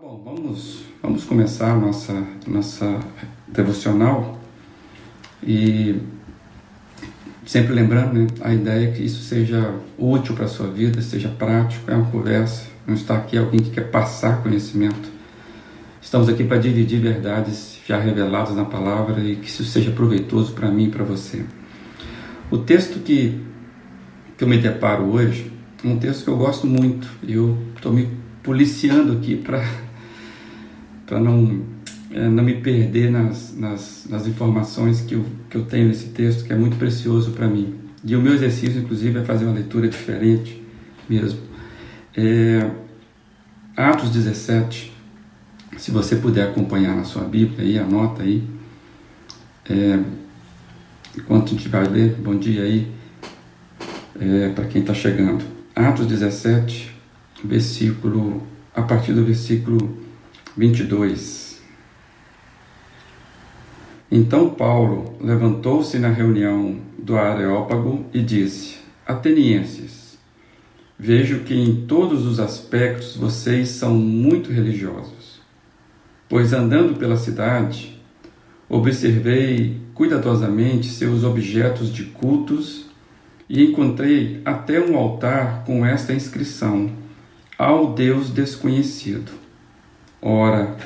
bom, vamos, vamos começar a nossa, nossa devocional e sempre lembrando, né, a ideia é que isso seja útil para a sua vida, seja prático, é uma conversa, não está aqui alguém que quer passar conhecimento. Estamos aqui para dividir verdades já reveladas na palavra e que isso seja proveitoso para mim e para você. O texto que, que eu me deparo hoje é um texto que eu gosto muito e eu estou me policiando aqui para para não, é, não me perder nas, nas, nas, informações que eu, que eu tenho nesse texto, que é muito precioso para mim. E o meu exercício, inclusive, é fazer uma leitura diferente mesmo. É, Atos 17, se você puder acompanhar na sua Bíblia aí, anota aí. É, enquanto a gente vai ler, bom dia aí é, para quem está chegando. Atos 17, versículo, a partir do versículo 22. Então Paulo levantou-se na reunião do Areópago e disse: Atenienses, vejo que em todos os aspectos vocês são muito religiosos. Pois andando pela cidade, observei cuidadosamente seus objetos de cultos e encontrei até um altar com esta inscrição: Ao Deus desconhecido. Ora,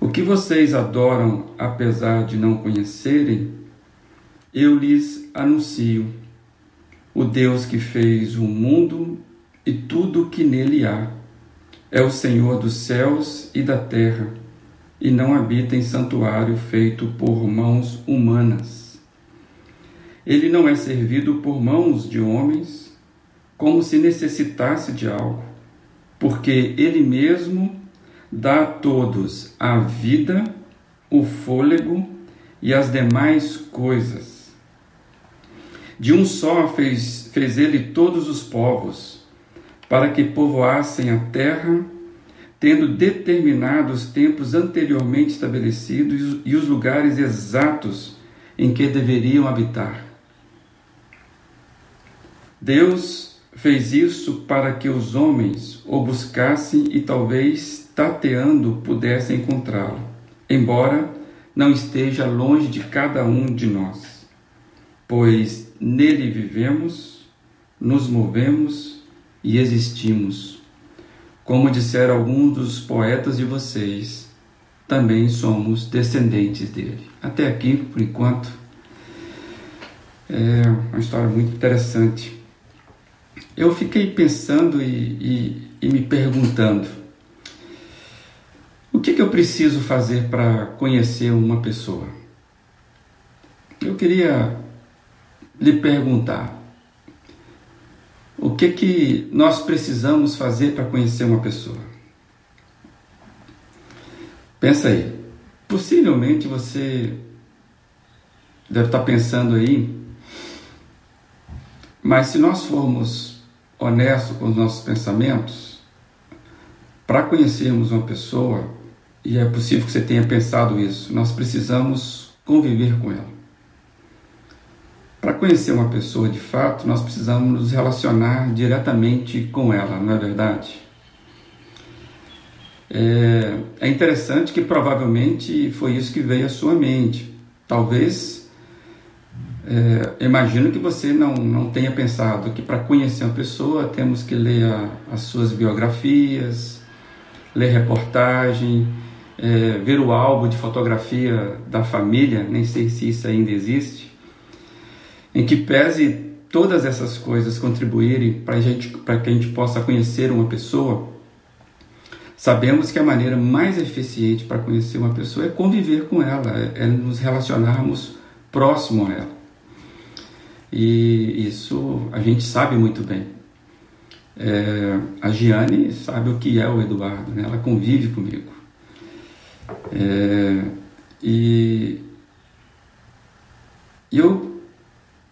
o que vocês adoram apesar de não conhecerem, eu lhes anuncio. O Deus que fez o mundo e tudo o que nele há é o Senhor dos céus e da terra, e não habita em santuário feito por mãos humanas. Ele não é servido por mãos de homens, como se necessitasse de algo, porque ele mesmo dá a todos a vida, o fôlego e as demais coisas. De um só fez, fez ele todos os povos, para que povoassem a terra, tendo determinado os tempos anteriormente estabelecidos e os lugares exatos em que deveriam habitar. Deus fez isso para que os homens o buscassem e talvez tateando pudesse encontrá-lo, embora não esteja longe de cada um de nós, pois nele vivemos, nos movemos e existimos. Como disseram alguns dos poetas de vocês, também somos descendentes dele. Até aqui, por enquanto, é uma história muito interessante. Eu fiquei pensando e, e, e me perguntando o que, que eu preciso fazer para conhecer uma pessoa? Eu queria lhe perguntar: o que, que nós precisamos fazer para conhecer uma pessoa? Pensa aí. Possivelmente você deve estar pensando aí, mas se nós formos honestos com os nossos pensamentos, para conhecermos uma pessoa, e é possível que você tenha pensado isso, nós precisamos conviver com ela. Para conhecer uma pessoa de fato, nós precisamos nos relacionar diretamente com ela, não é verdade? É, é interessante que provavelmente foi isso que veio à sua mente. Talvez, é, imagino que você não, não tenha pensado que para conhecer uma pessoa temos que ler a, as suas biografias, ler reportagem, é, ver o álbum de fotografia da família, nem sei se isso ainda existe, em que pese todas essas coisas contribuírem para que a gente possa conhecer uma pessoa, sabemos que a maneira mais eficiente para conhecer uma pessoa é conviver com ela, é, é nos relacionarmos próximo a ela. E isso a gente sabe muito bem. É, a Giane sabe o que é o Eduardo, né? ela convive comigo. É, e eu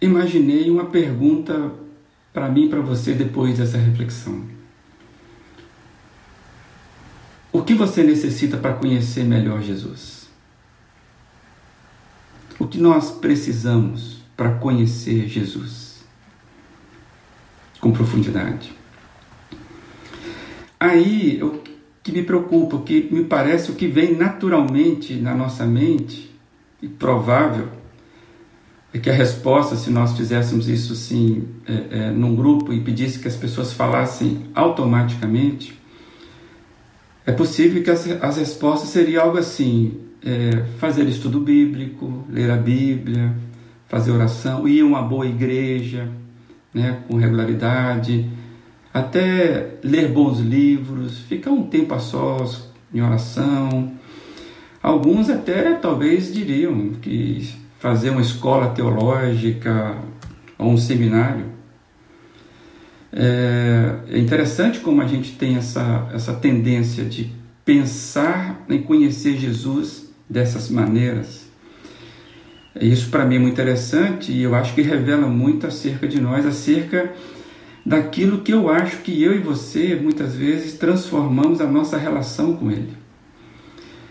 imaginei uma pergunta para mim e para você depois dessa reflexão. O que você necessita para conhecer melhor Jesus? O que nós precisamos para conhecer Jesus com profundidade? Aí eu que me preocupa, que me parece o que vem naturalmente na nossa mente, e provável, é que a resposta, se nós fizéssemos isso assim, é, é, num grupo e pedisse que as pessoas falassem automaticamente, é possível que as, as respostas seriam algo assim: é, fazer estudo bíblico, ler a Bíblia, fazer oração, ir a uma boa igreja, né, com regularidade, até ler bons livros, ficar um tempo a sós em oração. Alguns até talvez diriam que fazer uma escola teológica ou um seminário. É, é interessante como a gente tem essa, essa tendência de pensar em conhecer Jesus dessas maneiras. Isso para mim é muito interessante e eu acho que revela muito acerca de nós, acerca daquilo que eu acho que eu e você muitas vezes transformamos a nossa relação com Ele.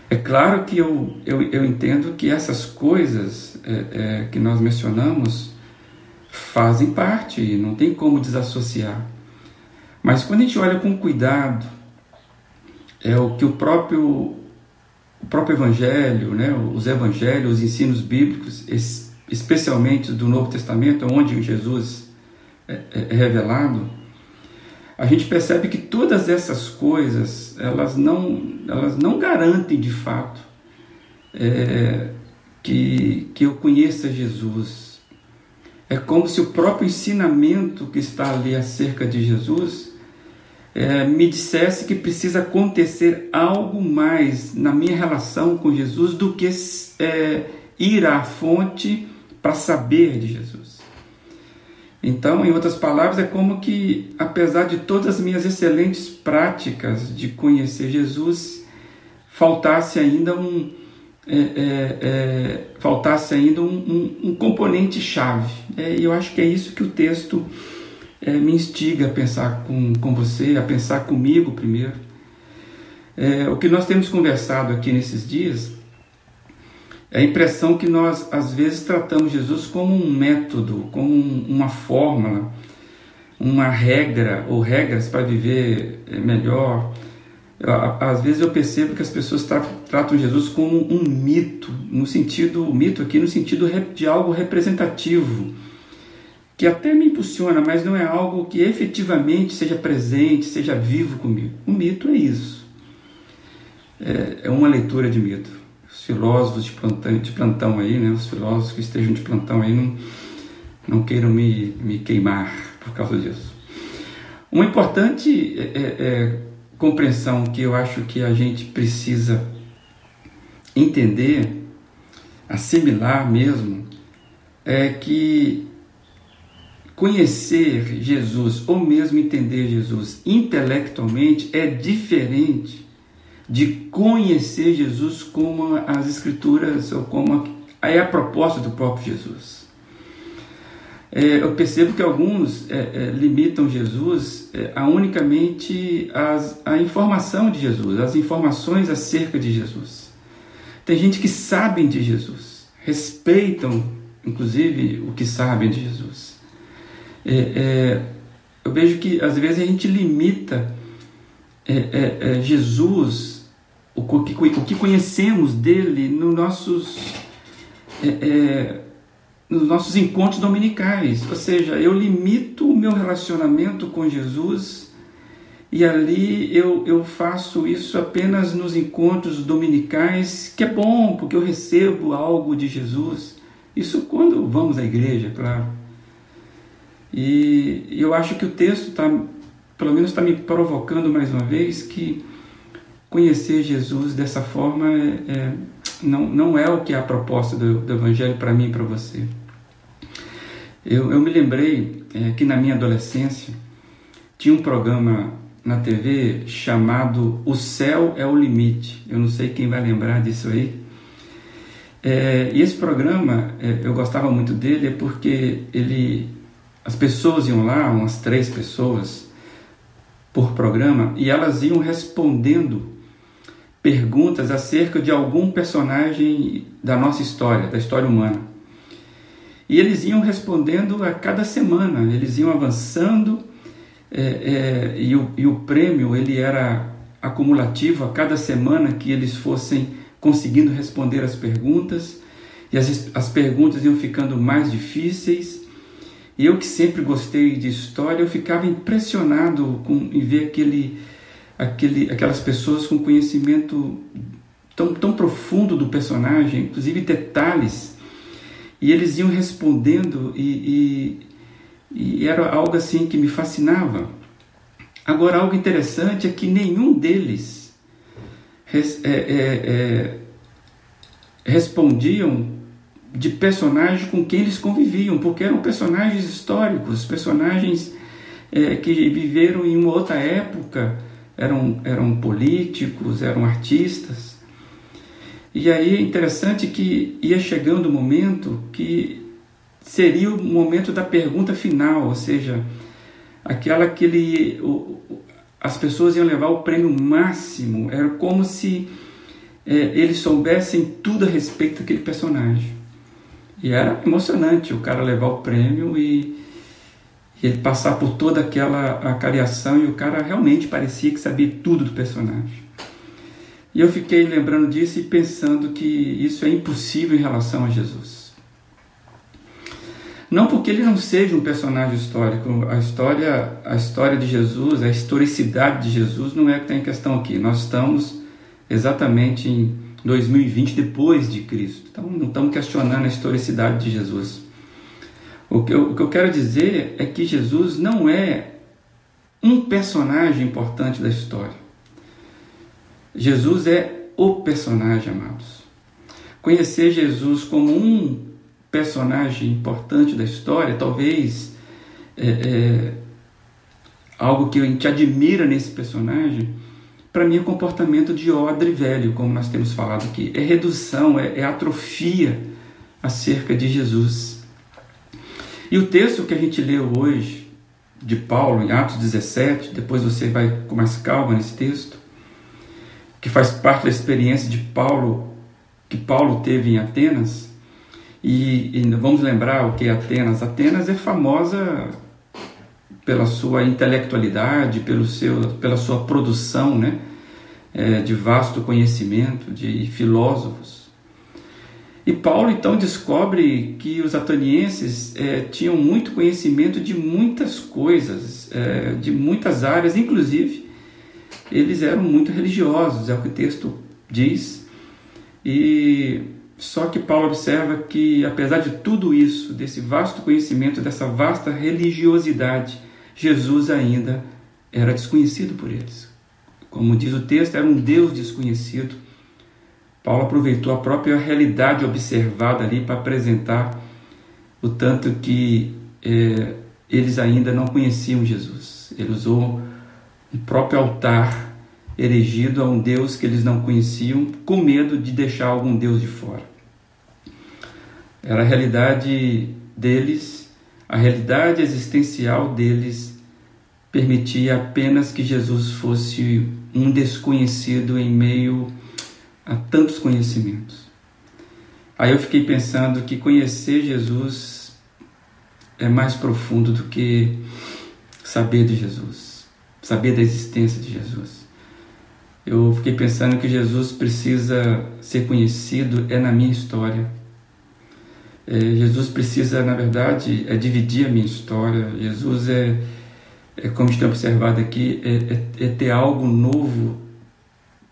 É claro que eu, eu, eu entendo que essas coisas é, é, que nós mencionamos fazem parte, não tem como desassociar. Mas quando a gente olha com cuidado, é o que o próprio, o próprio Evangelho, né, os Evangelhos, os ensinos bíblicos, especialmente do Novo Testamento, onde Jesus revelado, a gente percebe que todas essas coisas elas não, elas não garantem de fato é, que, que eu conheça Jesus. É como se o próprio ensinamento que está ali acerca de Jesus é, me dissesse que precisa acontecer algo mais na minha relação com Jesus do que é, ir à fonte para saber de Jesus. Então, em outras palavras, é como que, apesar de todas as minhas excelentes práticas de conhecer Jesus, faltasse ainda um, é, é, é, faltasse ainda um, um, um componente chave. É, e eu acho que é isso que o texto é, me instiga a pensar com, com você, a pensar comigo primeiro. É, o que nós temos conversado aqui nesses dias a impressão que nós, às vezes, tratamos Jesus como um método, como uma fórmula, uma regra ou regras para viver melhor. Às vezes eu percebo que as pessoas tratam Jesus como um mito, no sentido, mito aqui no sentido de algo representativo, que até me impulsiona, mas não é algo que efetivamente seja presente, seja vivo comigo. O mito é isso. É, é uma leitura de mito filósofos de plantão, de plantão aí, né, os filósofos que estejam de plantão aí, não, não queiram me, me queimar por causa disso. Uma importante é, é, é, compreensão que eu acho que a gente precisa entender, assimilar mesmo, é que conhecer Jesus ou mesmo entender Jesus intelectualmente é diferente de conhecer Jesus como as Escrituras ou como é a proposta do próprio Jesus. É, eu percebo que alguns é, é, limitam Jesus é, a unicamente as, a informação de Jesus, as informações acerca de Jesus. Tem gente que sabem de Jesus, respeitam, inclusive, o que sabem de Jesus. É, é, eu vejo que às vezes a gente limita Jesus o que, o que conhecemos dele nos nossos, é, é, nos nossos encontros dominicais. Ou seja, eu limito o meu relacionamento com Jesus e ali eu, eu faço isso apenas nos encontros dominicais, que é bom, porque eu recebo algo de Jesus. Isso quando vamos à igreja, claro. E eu acho que o texto está, pelo menos está me provocando mais uma vez, que conhecer Jesus dessa forma é, é, não, não é o que é a proposta do, do Evangelho para mim e para você. Eu, eu me lembrei é, que na minha adolescência tinha um programa na TV chamado O Céu é o Limite. Eu não sei quem vai lembrar disso aí. É, e esse programa, é, eu gostava muito dele é porque ele, as pessoas iam lá, umas três pessoas por programa, e elas iam respondendo perguntas acerca de algum personagem da nossa história, da história humana. E eles iam respondendo a cada semana, eles iam avançando, é, é, e, o, e, o, prêmio ele era acumulativo a cada semana que eles fossem conseguindo responder as perguntas, e as, as perguntas iam ficando mais difíceis. E eu que sempre gostei de história, eu ficava impressionado com, em ver aquele, aquele, aquelas pessoas com conhecimento tão, tão profundo do personagem, inclusive detalhes. E eles iam respondendo e, e, e era algo assim que me fascinava. Agora, algo interessante é que nenhum deles res, é, é, é, respondiam de personagens com quem eles conviviam, porque eram personagens históricos, personagens é, que viveram em uma outra época, eram, eram políticos, eram artistas. E aí é interessante que ia chegando o momento que seria o momento da pergunta final, ou seja, aquela que ele, as pessoas iam levar o prêmio máximo, era como se é, eles soubessem tudo a respeito daquele personagem. E era emocionante o cara levar o prêmio e, e ele passar por toda aquela acariação e o cara realmente parecia que sabia tudo do personagem. E eu fiquei lembrando disso e pensando que isso é impossível em relação a Jesus. Não porque ele não seja um personagem histórico, a história, a história de Jesus, a historicidade de Jesus não é o que está em questão aqui. Nós estamos exatamente em 2020 depois de Cristo. Então não estamos questionando a historicidade de Jesus. O que, eu, o que eu quero dizer é que Jesus não é um personagem importante da história. Jesus é o personagem, amados. Conhecer Jesus como um personagem importante da história, talvez é, é, algo que a gente admira nesse personagem, para mim é comportamento de odre velho, como nós temos falado aqui. É redução, é, é atrofia acerca de Jesus. E o texto que a gente leu hoje, de Paulo, em Atos 17, depois você vai com mais calma nesse texto, que faz parte da experiência de Paulo, que Paulo teve em Atenas. E, e vamos lembrar o que é Atenas. Atenas é famosa pela sua intelectualidade, pelo seu, pela sua produção né, é, de vasto conhecimento, de filósofos. E Paulo então descobre que os atenienses é, tinham muito conhecimento de muitas coisas, é, de muitas áreas, inclusive eles eram muito religiosos, é o que o texto diz. E só que Paulo observa que apesar de tudo isso, desse vasto conhecimento, dessa vasta religiosidade, Jesus ainda era desconhecido por eles. Como diz o texto, era um Deus desconhecido. Paulo aproveitou a própria realidade observada ali para apresentar o tanto que é, eles ainda não conheciam Jesus. Ele usou um próprio altar erigido a um Deus que eles não conheciam, com medo de deixar algum Deus de fora. Era a realidade deles, a realidade existencial deles permitia apenas que Jesus fosse um desconhecido em meio a tantos conhecimentos. Aí eu fiquei pensando que conhecer Jesus é mais profundo do que saber de Jesus, saber da existência de Jesus. Eu fiquei pensando que Jesus precisa ser conhecido é na minha história. É, Jesus precisa, na verdade, é dividir a minha história. Jesus é é, como tem observado aqui, é, é, é, ter algo novo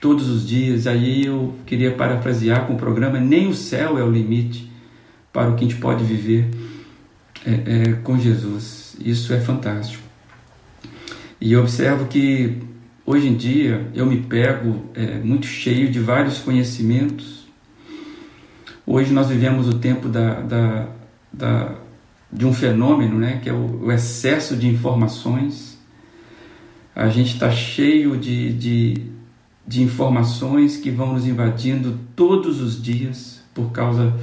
todos os dias. Aí eu queria parafrasear com o programa: nem o céu é o limite para o que a gente pode viver é, é, com Jesus. Isso é fantástico. E eu observo que hoje em dia eu me pego é, muito cheio de vários conhecimentos. Hoje nós vivemos o tempo da, da, da de um fenômeno, né, que é o, o excesso de informações. A gente está cheio de, de, de informações que vão nos invadindo todos os dias por causa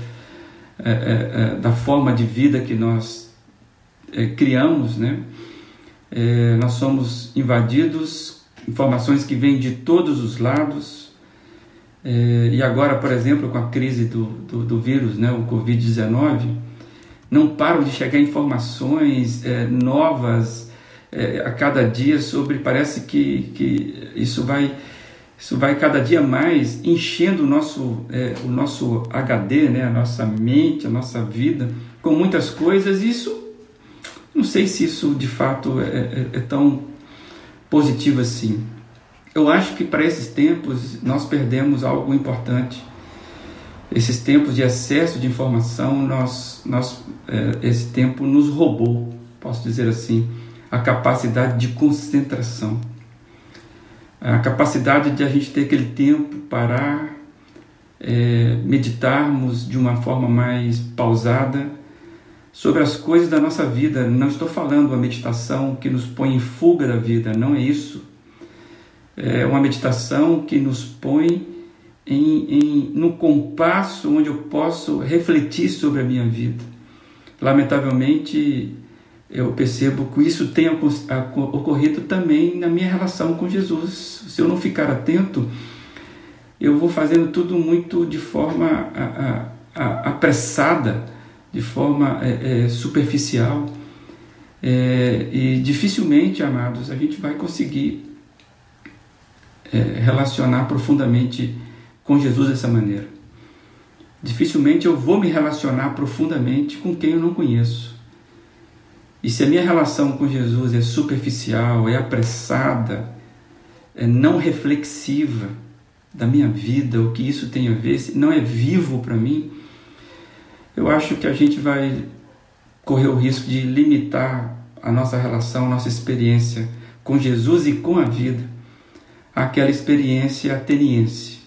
é, é, é da forma de vida que nós é, criamos, né? É, nós somos invadidos, informações que vêm de todos os lados. É, e agora, por exemplo, com a crise do, do, do vírus, né, o Covid-19, não param de chegar informações novas, a cada dia sobre, parece que, que isso vai isso vai cada dia mais enchendo o nosso, é, o nosso HD, né, a nossa mente, a nossa vida, com muitas coisas. Isso, não sei se isso de fato é, é, é tão positivo assim. Eu acho que para esses tempos nós perdemos algo importante. Esses tempos de excesso de informação, nós, nós, é, esse tempo nos roubou, posso dizer assim, a capacidade de concentração a capacidade de a gente ter aquele tempo, parar, é, meditarmos de uma forma mais pausada sobre as coisas da nossa vida. Não estou falando uma meditação que nos põe em fuga da vida, não é isso. É uma meditação que nos põe em, em no compasso onde eu posso refletir sobre a minha vida. Lamentavelmente, eu percebo que isso tem ocorrido também na minha relação com Jesus. Se eu não ficar atento, eu vou fazendo tudo muito de forma apressada, de forma é, é, superficial. É, e dificilmente, amados, a gente vai conseguir é, relacionar profundamente com Jesus dessa maneira. Dificilmente eu vou me relacionar profundamente com quem eu não conheço. E se a minha relação com Jesus é superficial, é apressada, é não reflexiva da minha vida, o que isso tem a ver, se não é vivo para mim, eu acho que a gente vai correr o risco de limitar a nossa relação, a nossa experiência com Jesus e com a vida àquela experiência ateniense.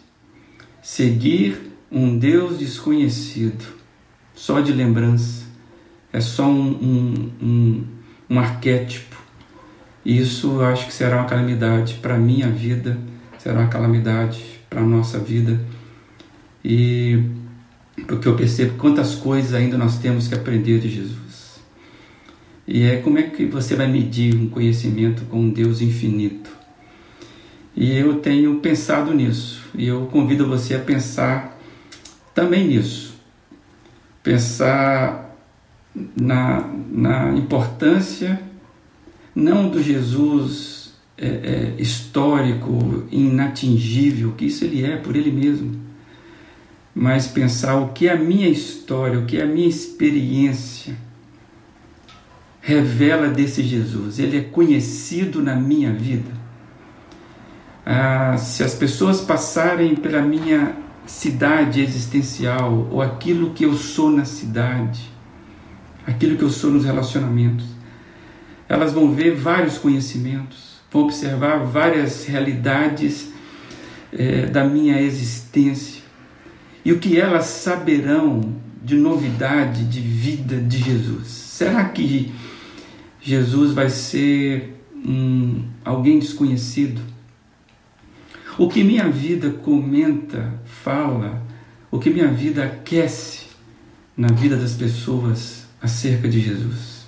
Seguir um Deus desconhecido, só de lembrança é só um, um, um, um arquétipo. Isso eu acho que será uma calamidade para a minha vida, será uma calamidade para a nossa vida. E porque eu percebo quantas coisas ainda nós temos que aprender de Jesus. E é como é que você vai medir um conhecimento com um Deus infinito. E eu tenho pensado nisso, e eu convido você a pensar também nisso. Pensar na, na importância não do Jesus é, é, histórico, inatingível, que isso ele é por ele mesmo, mas pensar o que a minha história, o que a minha experiência revela desse Jesus. Ele é conhecido na minha vida. Ah, se as pessoas passarem pela minha cidade existencial ou aquilo que eu sou na cidade, aquilo que eu sou nos relacionamentos. Elas vão ver vários conhecimentos, vão observar várias realidades é, da minha existência e o que elas saberão de novidade de vida de Jesus. Será que Jesus vai ser um, alguém desconhecido? O que minha vida comenta, fala, o que minha vida aquece na vida das pessoas acerca de Jesus?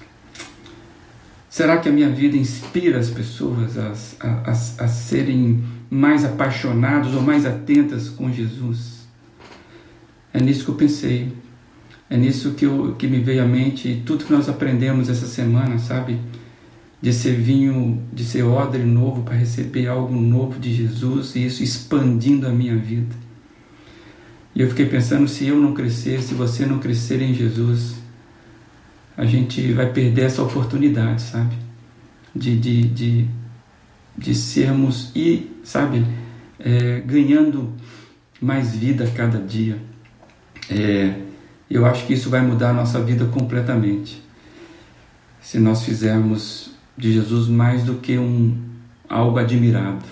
Será que a minha vida inspira as pessoas a, a, a, a serem mais apaixonados ou mais atentas com Jesus? É nisso que eu pensei. É nisso que, eu, que me veio à mente tudo que nós aprendemos essa semana, sabe? De ser vinho, de ser odre novo para receber algo novo de Jesus e isso expandindo a minha vida. E eu fiquei pensando: se eu não crescer, se você não crescer em Jesus, a gente vai perder essa oportunidade, sabe? De, de, de, de sermos e, sabe, é, ganhando mais vida cada dia. É, eu acho que isso vai mudar a nossa vida completamente. Se nós fizermos de Jesus mais do que um algo admirado.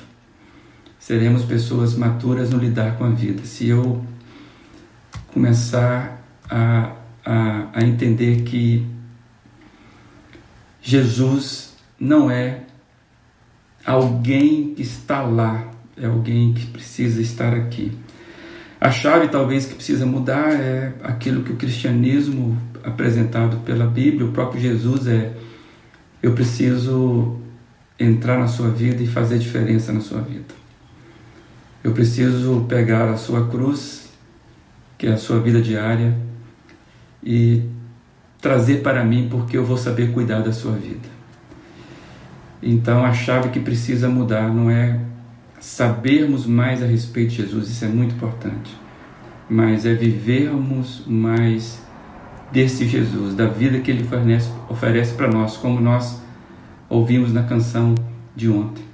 Seremos pessoas maturas no lidar com a vida. Se eu começar a, a, a entender que Jesus não é alguém que está lá, é alguém que precisa estar aqui. A chave, talvez, que precisa mudar é aquilo que o cristianismo apresentado pela Bíblia, o próprio Jesus é: eu preciso entrar na sua vida e fazer diferença na sua vida. Eu preciso pegar a sua cruz, que é a sua vida diária, e trazer para mim, porque eu vou saber cuidar da sua vida. Então a chave que precisa mudar não é sabermos mais a respeito de Jesus, isso é muito importante, mas é vivermos mais desse Jesus, da vida que ele oferece, oferece para nós, como nós ouvimos na canção de ontem,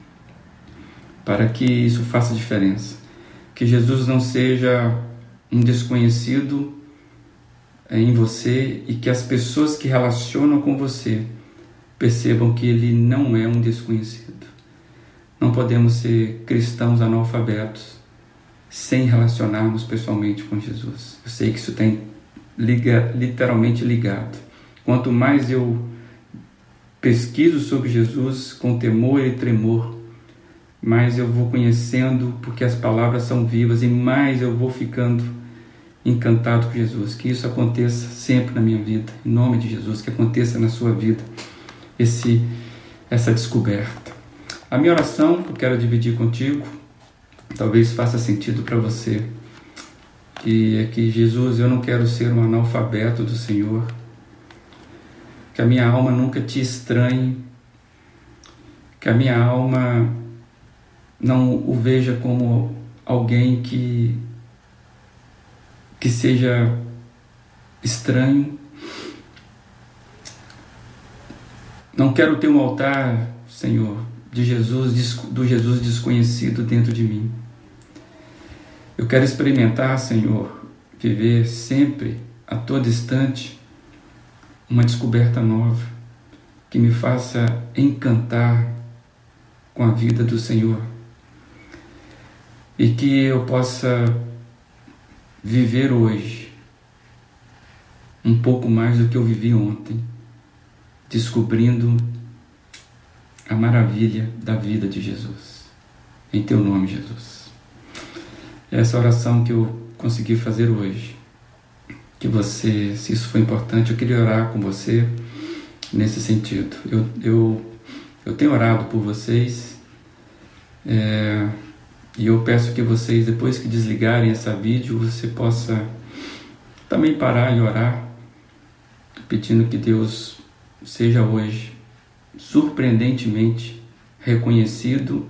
para que isso faça diferença. Que Jesus não seja um desconhecido em você e que as pessoas que relacionam com você percebam que ele não é um desconhecido. Não podemos ser cristãos analfabetos sem relacionarmos pessoalmente com Jesus. Eu sei que isso tem liga, literalmente ligado. Quanto mais eu pesquiso sobre Jesus com temor e tremor, mais eu vou conhecendo, porque as palavras são vivas, e mais eu vou ficando encantado com Jesus. Que isso aconteça sempre na minha vida, em nome de Jesus, que aconteça na sua vida esse essa descoberta. A minha oração que eu quero dividir contigo, talvez faça sentido para você, que é que Jesus, eu não quero ser um analfabeto do Senhor, que a minha alma nunca te estranhe, que a minha alma não o veja como alguém que que seja estranho. Não quero ter um altar, Senhor, de Jesus, do Jesus desconhecido dentro de mim. Eu quero experimentar, Senhor, viver sempre, a todo instante, uma descoberta nova que me faça encantar com a vida do Senhor e que eu possa viver hoje um pouco mais do que eu vivi ontem, descobrindo a maravilha da vida de Jesus. Em teu nome, Jesus. Essa oração que eu consegui fazer hoje, que você, se isso foi importante, eu queria orar com você nesse sentido. Eu, eu, eu tenho orado por vocês. É, e eu peço que vocês, depois que desligarem essa vídeo, você possa também parar e orar, pedindo que Deus seja hoje surpreendentemente reconhecido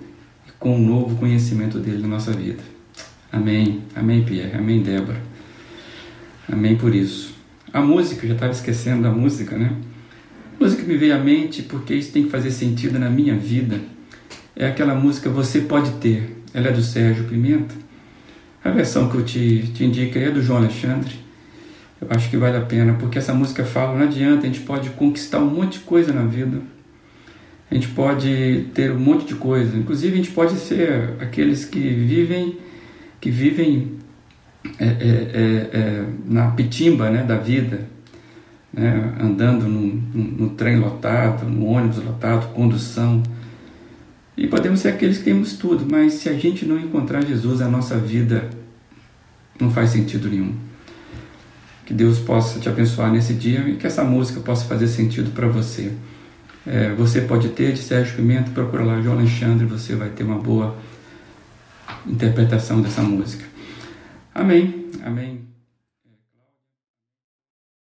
e com um novo conhecimento dele na nossa vida. Amém. Amém, Pierre. Amém, Débora. Amém por isso. A música, já estava esquecendo da música, né? A música que me veio à mente porque isso tem que fazer sentido na minha vida. É aquela música Você Pode Ter ela é do Sérgio Pimenta. A versão que eu te, te indico é do João Alexandre. Eu acho que vale a pena, porque essa música fala, não adianta, a gente pode conquistar um monte de coisa na vida. A gente pode ter um monte de coisa. Inclusive a gente pode ser aqueles que vivem, que vivem é, é, é, é na pitimba né, da vida, né, andando no, trem lotado, no ônibus lotado, condução e podemos ser aqueles que temos tudo, mas se a gente não encontrar Jesus, a nossa vida não faz sentido nenhum. Que Deus possa te abençoar nesse dia e que essa música possa fazer sentido para você. É, você pode ter de Sérgio Pimenta, procura lá João Alexandre, você vai ter uma boa interpretação dessa música. Amém. Amém.